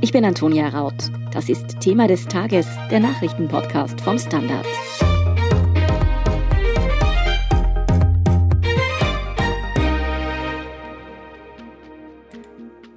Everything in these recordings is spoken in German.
Ich bin Antonia Raut. Das ist Thema des Tages, der Nachrichtenpodcast vom Standard.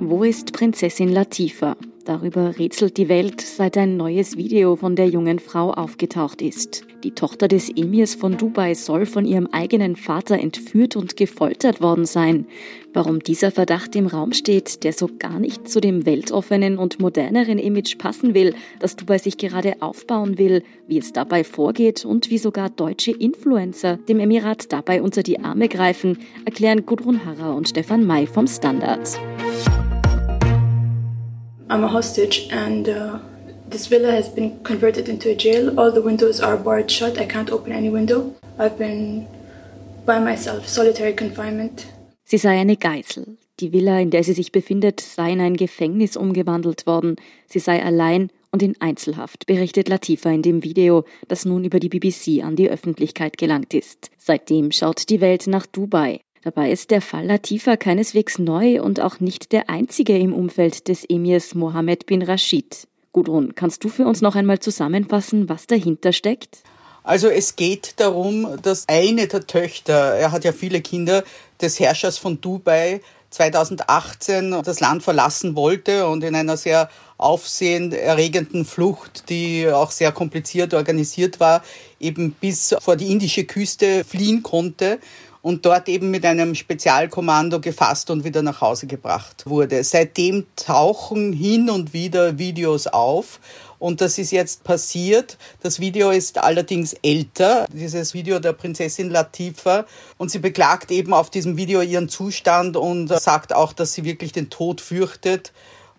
Wo ist Prinzessin Latifa? Darüber rätselt die Welt, seit ein neues Video von der jungen Frau aufgetaucht ist. Die Tochter des Emirs von Dubai soll von ihrem eigenen Vater entführt und gefoltert worden sein. Warum dieser Verdacht im Raum steht, der so gar nicht zu dem weltoffenen und moderneren Image passen will, das Dubai sich gerade aufbauen will, wie es dabei vorgeht und wie sogar deutsche Influencer dem Emirat dabei unter die Arme greifen, erklären Gudrun Harrer und Stefan May vom Standard. I'm a hostage and uh, this villa has been converted into a jail. All the windows are barred shut. I can't open any window. I've been by myself, solitary confinement. Sie sei eine Geisel. Die Villa, in der sie sich befindet, sei in ein Gefängnis umgewandelt worden. Sie sei allein und in Einzelhaft, berichtet Latifa in dem Video, das nun über die BBC an die Öffentlichkeit gelangt ist. Seitdem schaut die Welt nach Dubai. Dabei ist der Fall Latifa keineswegs neu und auch nicht der einzige im Umfeld des Emirs Mohammed bin Rashid. Gudrun, kannst du für uns noch einmal zusammenfassen, was dahinter steckt? Also es geht darum, dass eine der Töchter, er hat ja viele Kinder, des Herrschers von Dubai 2018 das Land verlassen wollte und in einer sehr aufsehenerregenden Flucht, die auch sehr kompliziert organisiert war, eben bis vor die indische Küste fliehen konnte und dort eben mit einem Spezialkommando gefasst und wieder nach Hause gebracht wurde. Seitdem tauchen hin und wieder Videos auf und das ist jetzt passiert. Das Video ist allerdings älter, dieses Video der Prinzessin Latifa. Und sie beklagt eben auf diesem Video ihren Zustand und sagt auch, dass sie wirklich den Tod fürchtet.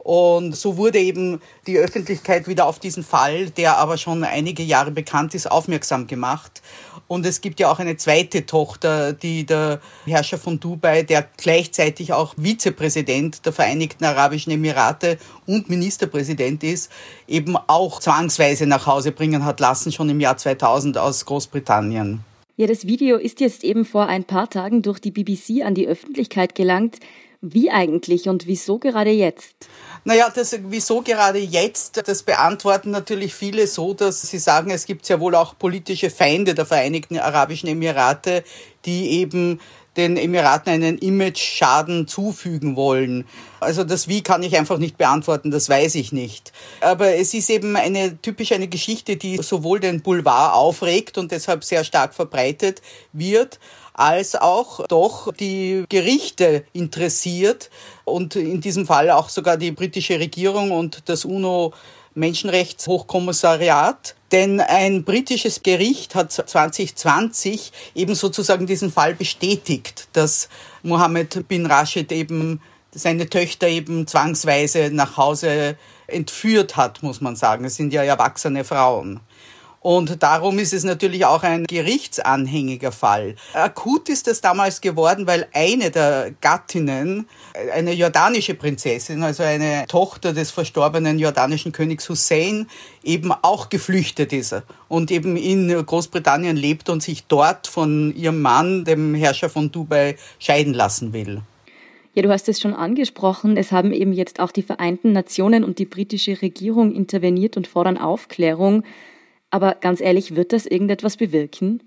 Und so wurde eben die Öffentlichkeit wieder auf diesen Fall, der aber schon einige Jahre bekannt ist, aufmerksam gemacht. Und es gibt ja auch eine zweite Tochter, die der Herrscher von Dubai, der gleichzeitig auch Vizepräsident der Vereinigten Arabischen Emirate und Ministerpräsident ist, eben auch zwangsweise nach Hause bringen hat lassen, schon im Jahr 2000 aus Großbritannien. Ja, das Video ist jetzt eben vor ein paar Tagen durch die BBC an die Öffentlichkeit gelangt. Wie eigentlich und wieso gerade jetzt? Naja, das wieso gerade jetzt, das beantworten natürlich viele so, dass sie sagen, es gibt ja wohl auch politische Feinde der Vereinigten Arabischen Emirate, die eben den Emiraten einen Image-Schaden zufügen wollen. Also das Wie kann ich einfach nicht beantworten, das weiß ich nicht. Aber es ist eben eine typisch eine Geschichte, die sowohl den Boulevard aufregt und deshalb sehr stark verbreitet wird, als auch doch die Gerichte interessiert und in diesem Fall auch sogar die britische Regierung und das UNO Menschenrechtshochkommissariat. Denn ein britisches Gericht hat 2020 eben sozusagen diesen Fall bestätigt, dass Mohammed bin Rashid eben seine Töchter eben zwangsweise nach Hause entführt hat, muss man sagen. Es sind ja erwachsene Frauen. Und darum ist es natürlich auch ein gerichtsanhängiger Fall. Akut ist es damals geworden, weil eine der Gattinnen, eine jordanische Prinzessin, also eine Tochter des verstorbenen jordanischen Königs Hussein, eben auch geflüchtet ist und eben in Großbritannien lebt und sich dort von ihrem Mann, dem Herrscher von Dubai, scheiden lassen will. Ja, du hast es schon angesprochen. Es haben eben jetzt auch die Vereinten Nationen und die britische Regierung interveniert und fordern Aufklärung. Aber ganz ehrlich, wird das irgendetwas bewirken?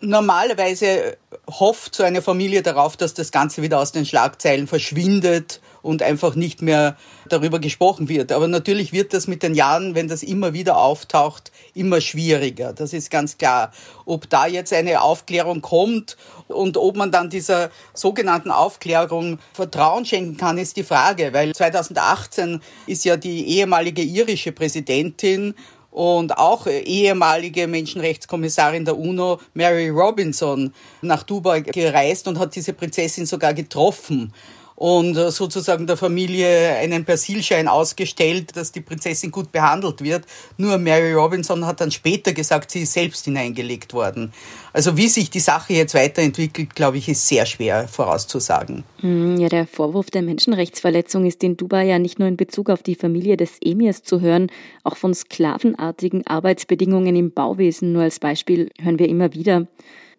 Normalerweise hofft so eine Familie darauf, dass das Ganze wieder aus den Schlagzeilen verschwindet und einfach nicht mehr darüber gesprochen wird. Aber natürlich wird das mit den Jahren, wenn das immer wieder auftaucht, immer schwieriger. Das ist ganz klar. Ob da jetzt eine Aufklärung kommt und ob man dann dieser sogenannten Aufklärung Vertrauen schenken kann, ist die Frage. Weil 2018 ist ja die ehemalige irische Präsidentin und auch ehemalige Menschenrechtskommissarin der UNO, Mary Robinson, nach Dubai gereist und hat diese Prinzessin sogar getroffen und äh, sozusagen der Familie einen Persilschein ausgestellt, dass die Prinzessin gut behandelt wird. Nur Mary Robinson hat dann später gesagt, sie ist selbst hineingelegt worden. Also wie sich die Sache jetzt weiterentwickelt, glaube ich, ist sehr schwer vorauszusagen. Hm, ja, der Vorwurf der Menschenrechtsverletzung ist in Dubai ja nicht nur in Bezug auf die Familie des Emirs zu hören, auch von sklavenartigen Arbeitsbedingungen im Bauwesen nur als Beispiel hören wir immer wieder.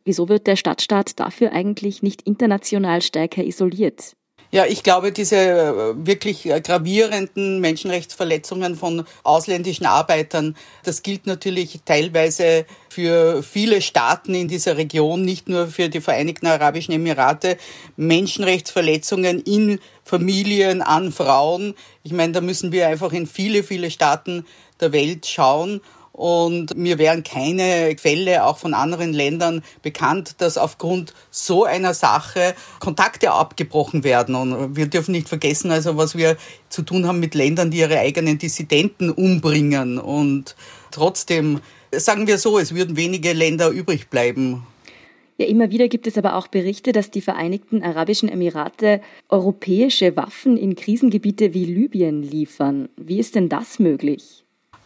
Wieso wird der Stadtstaat dafür eigentlich nicht international stärker isoliert? Ja, ich glaube, diese äh, wirklich äh, gravierenden Menschenrechtsverletzungen von ausländischen Arbeitern, das gilt natürlich teilweise für viele Staaten in dieser Region, nicht nur für die Vereinigten Arabischen Emirate. Menschenrechtsverletzungen in Familien, an Frauen. Ich meine, da müssen wir einfach in viele, viele Staaten der Welt schauen. Und mir wären keine Fälle auch von anderen Ländern bekannt, dass aufgrund so einer Sache Kontakte abgebrochen werden. Und wir dürfen nicht vergessen, also was wir zu tun haben mit Ländern, die ihre eigenen Dissidenten umbringen. Und trotzdem, sagen wir so, es würden wenige Länder übrig bleiben. Ja, immer wieder gibt es aber auch Berichte, dass die Vereinigten Arabischen Emirate europäische Waffen in Krisengebiete wie Libyen liefern. Wie ist denn das möglich?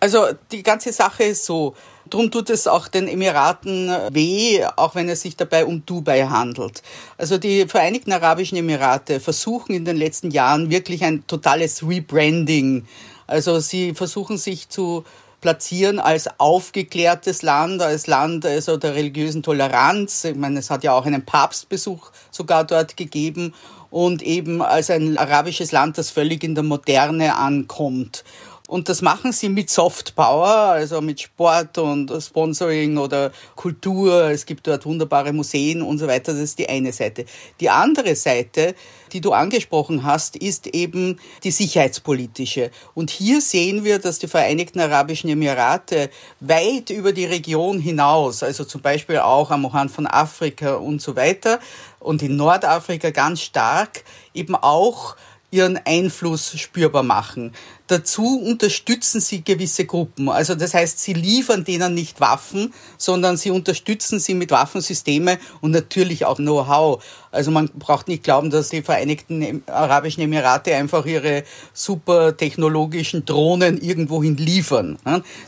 Also die ganze Sache ist so. Darum tut es auch den Emiraten weh, auch wenn es sich dabei um Dubai handelt. Also die Vereinigten Arabischen Emirate versuchen in den letzten Jahren wirklich ein totales Rebranding. Also sie versuchen sich zu platzieren als aufgeklärtes Land, als Land also der religiösen Toleranz. Ich meine, es hat ja auch einen Papstbesuch sogar dort gegeben und eben als ein arabisches Land, das völlig in der Moderne ankommt. Und das machen sie mit Soft Power, also mit Sport und Sponsoring oder Kultur. Es gibt dort wunderbare Museen und so weiter. Das ist die eine Seite. Die andere Seite, die du angesprochen hast, ist eben die sicherheitspolitische. Und hier sehen wir, dass die Vereinigten Arabischen Emirate weit über die Region hinaus, also zum Beispiel auch am Horn von Afrika und so weiter und in Nordafrika ganz stark eben auch ihren Einfluss spürbar machen. Dazu unterstützen sie gewisse Gruppen. Also das heißt, sie liefern denen nicht Waffen, sondern sie unterstützen sie mit Waffensystemen und natürlich auch Know-how. Also man braucht nicht glauben, dass die Vereinigten Arabischen Emirate einfach ihre super technologischen Drohnen irgendwohin liefern.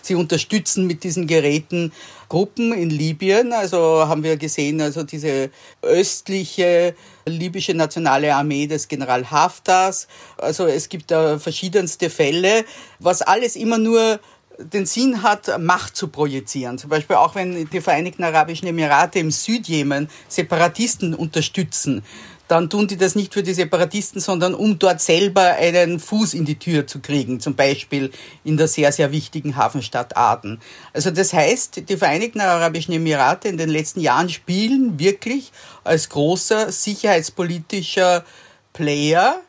Sie unterstützen mit diesen Geräten Gruppen in Libyen. Also haben wir gesehen, also diese östliche libysche nationale Armee des General Haftars. Also es gibt da verschiedenste Fälle, was alles immer nur den Sinn hat, Macht zu projizieren. Zum Beispiel auch wenn die Vereinigten Arabischen Emirate im Südjemen Separatisten unterstützen dann tun die das nicht für die Separatisten, sondern um dort selber einen Fuß in die Tür zu kriegen, zum Beispiel in der sehr, sehr wichtigen Hafenstadt Aden. Also das heißt, die Vereinigten Arabischen Emirate in den letzten Jahren spielen wirklich als großer sicherheitspolitischer Player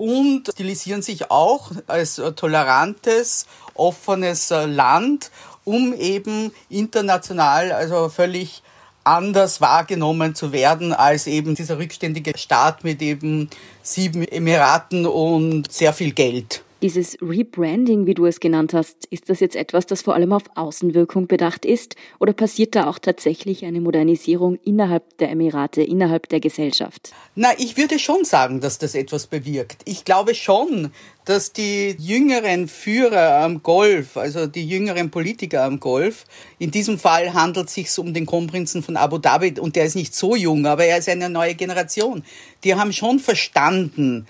und stilisieren sich auch als tolerantes, offenes Land, um eben international, also völlig anders wahrgenommen zu werden als eben dieser rückständige Staat mit eben sieben Emiraten und sehr viel Geld. Dieses Rebranding, wie du es genannt hast, ist das jetzt etwas, das vor allem auf Außenwirkung bedacht ist? Oder passiert da auch tatsächlich eine Modernisierung innerhalb der Emirate, innerhalb der Gesellschaft? Na, ich würde schon sagen, dass das etwas bewirkt. Ich glaube schon, dass die jüngeren Führer am Golf, also die jüngeren Politiker am Golf, in diesem Fall handelt es sich um den Kronprinzen von Abu Dhabi und der ist nicht so jung, aber er ist eine neue Generation. Die haben schon verstanden,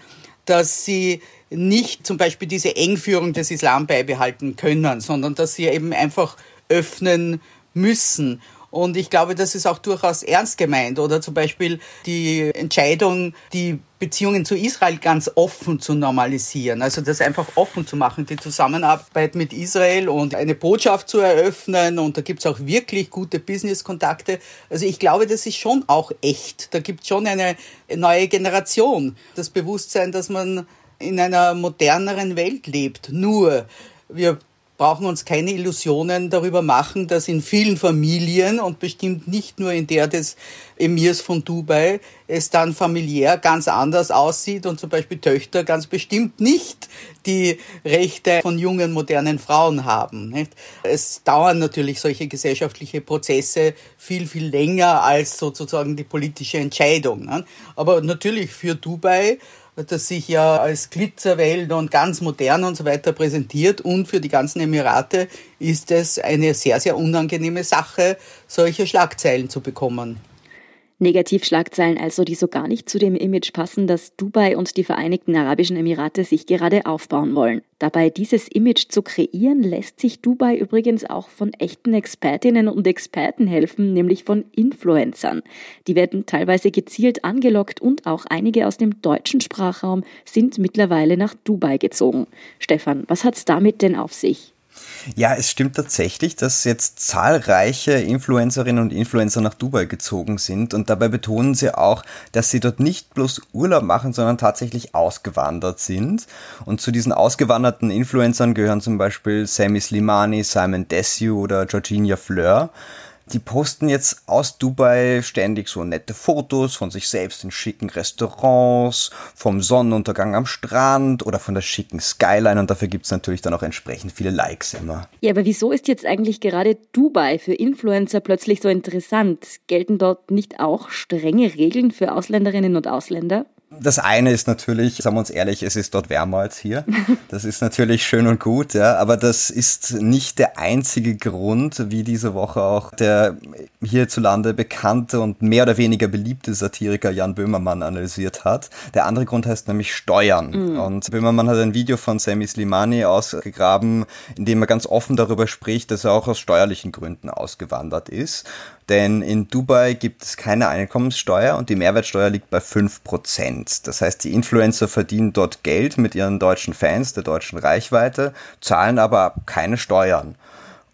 dass sie nicht zum Beispiel diese Engführung des Islam beibehalten können, sondern dass sie eben einfach öffnen müssen. Und ich glaube, das ist auch durchaus ernst gemeint. Oder zum Beispiel die Entscheidung, die Beziehungen zu Israel ganz offen zu normalisieren. Also das einfach offen zu machen, die Zusammenarbeit mit Israel und eine Botschaft zu eröffnen. Und da gibt's auch wirklich gute Business-Kontakte. Also ich glaube, das ist schon auch echt. Da gibt schon eine neue Generation. Das Bewusstsein, dass man in einer moderneren Welt lebt. Nur, wir brauchen uns keine Illusionen darüber machen, dass in vielen Familien und bestimmt nicht nur in der des Emirs von Dubai es dann familiär ganz anders aussieht und zum Beispiel Töchter ganz bestimmt nicht die Rechte von jungen, modernen Frauen haben. Es dauern natürlich solche gesellschaftliche Prozesse viel, viel länger als sozusagen die politische Entscheidung. Ne? Aber natürlich für Dubai das sich ja als Glitzerwelt und ganz modern und so weiter präsentiert. Und für die ganzen Emirate ist es eine sehr, sehr unangenehme Sache, solche Schlagzeilen zu bekommen. Negativschlagzeilen also, die so gar nicht zu dem Image passen, dass Dubai und die Vereinigten Arabischen Emirate sich gerade aufbauen wollen. Dabei dieses Image zu kreieren, lässt sich Dubai übrigens auch von echten Expertinnen und Experten helfen, nämlich von Influencern. Die werden teilweise gezielt angelockt und auch einige aus dem deutschen Sprachraum sind mittlerweile nach Dubai gezogen. Stefan, was hat's damit denn auf sich? Ja, es stimmt tatsächlich, dass jetzt zahlreiche Influencerinnen und Influencer nach Dubai gezogen sind und dabei betonen sie auch, dass sie dort nicht bloß Urlaub machen, sondern tatsächlich ausgewandert sind. Und zu diesen ausgewanderten Influencern gehören zum Beispiel Sammy Slimani, Simon Desue oder Georgina Fleur die posten jetzt aus Dubai ständig so nette Fotos von sich selbst in schicken Restaurants, vom Sonnenuntergang am Strand oder von der schicken Skyline und dafür gibt's natürlich dann auch entsprechend viele Likes immer. Ja, aber wieso ist jetzt eigentlich gerade Dubai für Influencer plötzlich so interessant? Gelten dort nicht auch strenge Regeln für Ausländerinnen und Ausländer? Das eine ist natürlich, sagen wir uns ehrlich, es ist dort wärmer als hier. Das ist natürlich schön und gut, ja, aber das ist nicht der einzige Grund, wie diese Woche auch der hierzulande bekannte und mehr oder weniger beliebte Satiriker Jan Böhmermann analysiert hat. Der andere Grund heißt nämlich Steuern. Mhm. Und Böhmermann hat ein Video von Sammy Slimani ausgegraben, in dem er ganz offen darüber spricht, dass er auch aus steuerlichen Gründen ausgewandert ist. Denn in Dubai gibt es keine Einkommenssteuer und die Mehrwertsteuer liegt bei 5%. Das heißt, die Influencer verdienen dort Geld mit ihren deutschen Fans, der deutschen Reichweite, zahlen aber keine Steuern.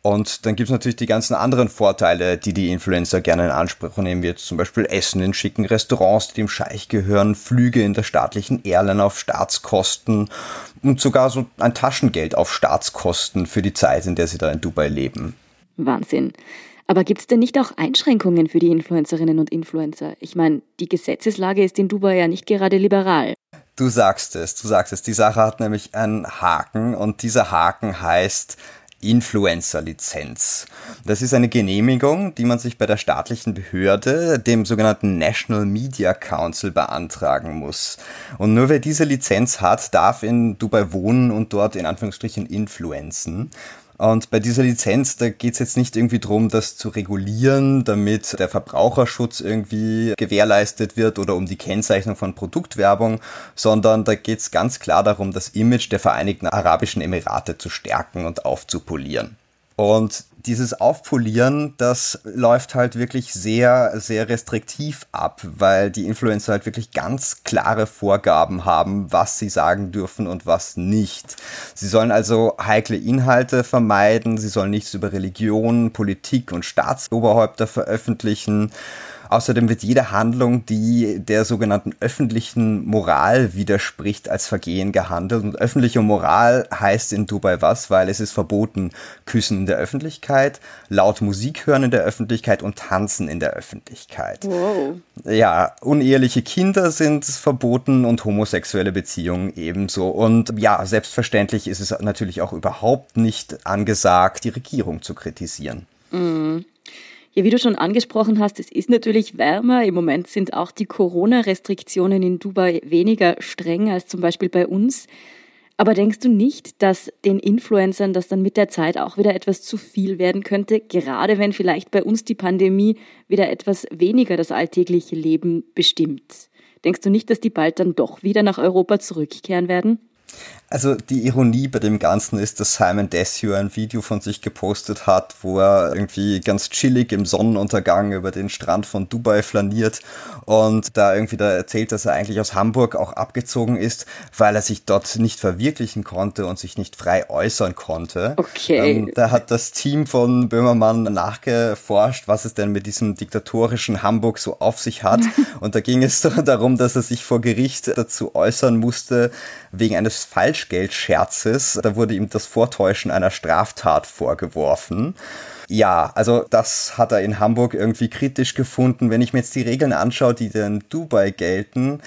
Und dann gibt es natürlich die ganzen anderen Vorteile, die die Influencer gerne in Anspruch nehmen, wie jetzt zum Beispiel Essen in schicken Restaurants, die dem Scheich gehören, Flüge in der staatlichen Airline auf Staatskosten und sogar so ein Taschengeld auf Staatskosten für die Zeit, in der sie da in Dubai leben. Wahnsinn. Aber gibt es denn nicht auch Einschränkungen für die Influencerinnen und Influencer? Ich meine, die Gesetzeslage ist in Dubai ja nicht gerade liberal. Du sagst es, du sagst es. Die Sache hat nämlich einen Haken und dieser Haken heißt Influencer-Lizenz. Das ist eine Genehmigung, die man sich bei der staatlichen Behörde, dem sogenannten National Media Council, beantragen muss. Und nur wer diese Lizenz hat, darf in Dubai wohnen und dort in Anführungsstrichen influenzen. Und bei dieser Lizenz, da geht es jetzt nicht irgendwie darum, das zu regulieren, damit der Verbraucherschutz irgendwie gewährleistet wird oder um die Kennzeichnung von Produktwerbung, sondern da geht es ganz klar darum, das Image der Vereinigten Arabischen Emirate zu stärken und aufzupolieren. Und dieses Aufpolieren, das läuft halt wirklich sehr, sehr restriktiv ab, weil die Influencer halt wirklich ganz klare Vorgaben haben, was sie sagen dürfen und was nicht. Sie sollen also heikle Inhalte vermeiden, sie sollen nichts über Religion, Politik und Staatsoberhäupter veröffentlichen Außerdem wird jede Handlung, die der sogenannten öffentlichen Moral widerspricht, als Vergehen gehandelt. Und öffentliche Moral heißt in Dubai was, weil es ist verboten, küssen in der Öffentlichkeit, laut Musik hören in der Öffentlichkeit und tanzen in der Öffentlichkeit. Wow. Ja, uneheliche Kinder sind verboten und homosexuelle Beziehungen ebenso. Und ja, selbstverständlich ist es natürlich auch überhaupt nicht angesagt, die Regierung zu kritisieren. Mhm. Ja, wie du schon angesprochen hast, es ist natürlich wärmer. Im Moment sind auch die Corona-Restriktionen in Dubai weniger streng als zum Beispiel bei uns. Aber denkst du nicht, dass den Influencern das dann mit der Zeit auch wieder etwas zu viel werden könnte, gerade wenn vielleicht bei uns die Pandemie wieder etwas weniger das alltägliche Leben bestimmt? Denkst du nicht, dass die bald dann doch wieder nach Europa zurückkehren werden? Also die Ironie bei dem Ganzen ist, dass Simon Desue ein Video von sich gepostet hat, wo er irgendwie ganz chillig im Sonnenuntergang über den Strand von Dubai flaniert und da irgendwie da erzählt, dass er eigentlich aus Hamburg auch abgezogen ist, weil er sich dort nicht verwirklichen konnte und sich nicht frei äußern konnte. Okay. Ähm, da hat das Team von Böhmermann nachgeforscht, was es denn mit diesem diktatorischen Hamburg so auf sich hat. und da ging es darum, dass er sich vor Gericht dazu äußern musste, wegen eines falschen Falschgeldscherzes. Da wurde ihm das Vortäuschen einer Straftat vorgeworfen. Ja, also das hat er in Hamburg irgendwie kritisch gefunden. Wenn ich mir jetzt die Regeln anschaue, die in Dubai gelten,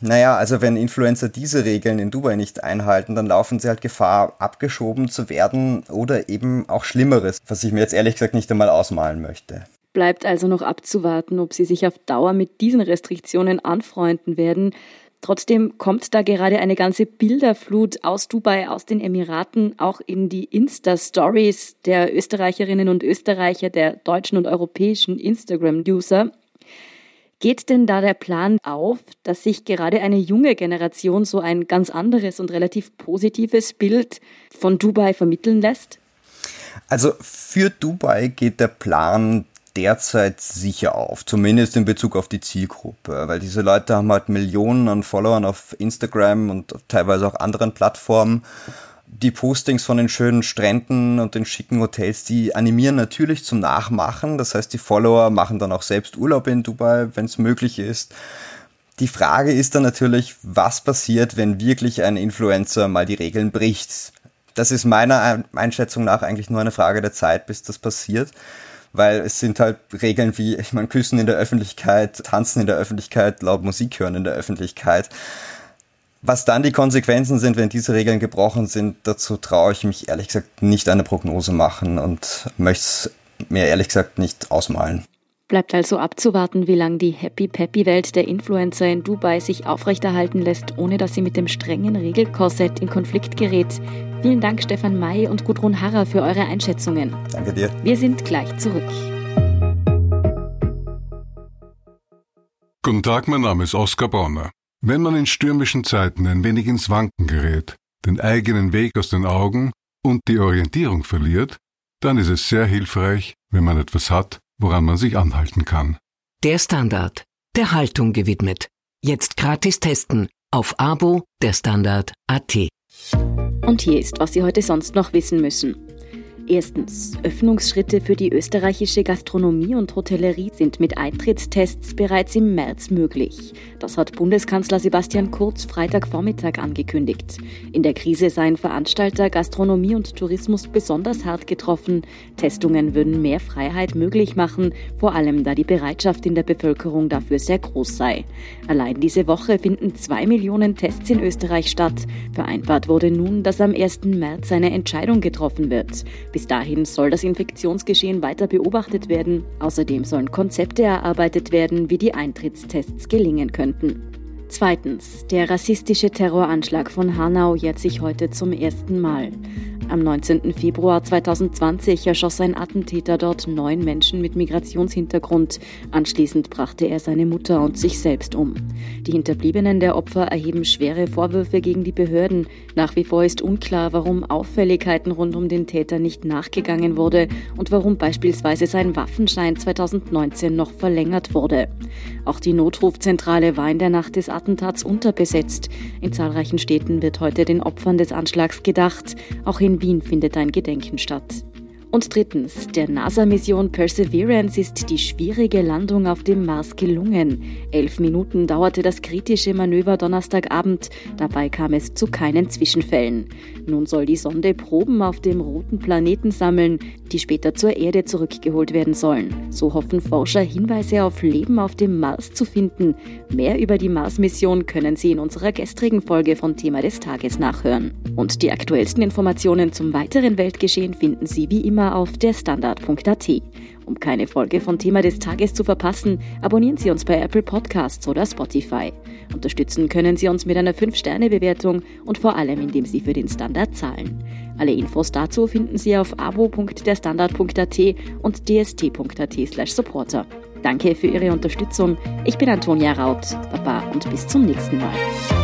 naja, also wenn Influencer diese Regeln in Dubai nicht einhalten, dann laufen sie halt Gefahr, abgeschoben zu werden oder eben auch Schlimmeres, was ich mir jetzt ehrlich gesagt nicht einmal ausmalen möchte. Bleibt also noch abzuwarten, ob sie sich auf Dauer mit diesen Restriktionen anfreunden werden. Trotzdem kommt da gerade eine ganze Bilderflut aus Dubai, aus den Emiraten, auch in die Insta-Stories der Österreicherinnen und Österreicher, der deutschen und europäischen Instagram-User. Geht denn da der Plan auf, dass sich gerade eine junge Generation so ein ganz anderes und relativ positives Bild von Dubai vermitteln lässt? Also für Dubai geht der Plan derzeit sicher auf, zumindest in Bezug auf die Zielgruppe, weil diese Leute haben halt Millionen an Followern auf Instagram und teilweise auch anderen Plattformen. Die Postings von den schönen Stränden und den schicken Hotels, die animieren natürlich zum Nachmachen. Das heißt, die Follower machen dann auch selbst Urlaub in Dubai, wenn es möglich ist. Die Frage ist dann natürlich, was passiert, wenn wirklich ein Influencer mal die Regeln bricht? Das ist meiner Einschätzung nach eigentlich nur eine Frage der Zeit, bis das passiert weil es sind halt Regeln wie, ich meine, Küssen in der Öffentlichkeit, Tanzen in der Öffentlichkeit, laut Musik hören in der Öffentlichkeit. Was dann die Konsequenzen sind, wenn diese Regeln gebrochen sind, dazu traue ich mich ehrlich gesagt nicht eine Prognose machen und möchte es mir ehrlich gesagt nicht ausmalen. Bleibt also abzuwarten, wie lange die Happy-Peppy-Welt der Influencer in Dubai sich aufrechterhalten lässt, ohne dass sie mit dem strengen Regelkorsett in Konflikt gerät. Vielen Dank, Stefan May und Gudrun Harrer, für eure Einschätzungen. Danke dir. Wir sind gleich zurück. Guten Tag, mein Name ist Oskar Bonner. Wenn man in stürmischen Zeiten ein wenig ins Wanken gerät, den eigenen Weg aus den Augen und die Orientierung verliert, dann ist es sehr hilfreich, wenn man etwas hat, woran man sich anhalten kann. Der Standard, der Haltung gewidmet. Jetzt gratis testen auf Abo der Standard AT. Und hier ist, was Sie heute sonst noch wissen müssen. Erstens. Öffnungsschritte für die österreichische Gastronomie und Hotellerie sind mit Eintrittstests bereits im März möglich. Das hat Bundeskanzler Sebastian Kurz Freitagvormittag angekündigt. In der Krise seien Veranstalter, Gastronomie und Tourismus besonders hart getroffen. Testungen würden mehr Freiheit möglich machen, vor allem da die Bereitschaft in der Bevölkerung dafür sehr groß sei. Allein diese Woche finden zwei Millionen Tests in Österreich statt. Vereinbart wurde nun, dass am 1. März eine Entscheidung getroffen wird. Bis dahin soll das Infektionsgeschehen weiter beobachtet werden. Außerdem sollen Konzepte erarbeitet werden, wie die Eintrittstests gelingen könnten. Zweitens. Der rassistische Terroranschlag von Hanau jährt sich heute zum ersten Mal. Am 19. Februar 2020 erschoss ein Attentäter dort neun Menschen mit Migrationshintergrund. Anschließend brachte er seine Mutter und sich selbst um. Die Hinterbliebenen der Opfer erheben schwere Vorwürfe gegen die Behörden. Nach wie vor ist unklar, warum Auffälligkeiten rund um den Täter nicht nachgegangen wurde und warum beispielsweise sein Waffenschein 2019 noch verlängert wurde. Auch die Notrufzentrale war in der Nacht des Attentats unterbesetzt. In zahlreichen Städten wird heute den Opfern des Anschlags gedacht. Auch in Wien findet ein Gedenken statt. Und drittens, der NASA-Mission Perseverance ist die schwierige Landung auf dem Mars gelungen. Elf Minuten dauerte das kritische Manöver Donnerstagabend, dabei kam es zu keinen Zwischenfällen. Nun soll die Sonde Proben auf dem roten Planeten sammeln, die später zur Erde zurückgeholt werden sollen. So hoffen Forscher Hinweise auf Leben auf dem Mars zu finden. Mehr über die Mars-Mission können Sie in unserer gestrigen Folge von Thema des Tages nachhören. Und die aktuellsten Informationen zum weiteren Weltgeschehen finden Sie wie immer auf derstandard.at. Um keine Folge von Thema des Tages zu verpassen, abonnieren Sie uns bei Apple Podcasts oder Spotify. Unterstützen können Sie uns mit einer 5-Sterne-Bewertung und vor allem, indem Sie für den Standard zahlen. Alle Infos dazu finden Sie auf abo.derstandard.at und dst.at supporter. Danke für Ihre Unterstützung. Ich bin Antonia Raut. Baba und bis zum nächsten Mal.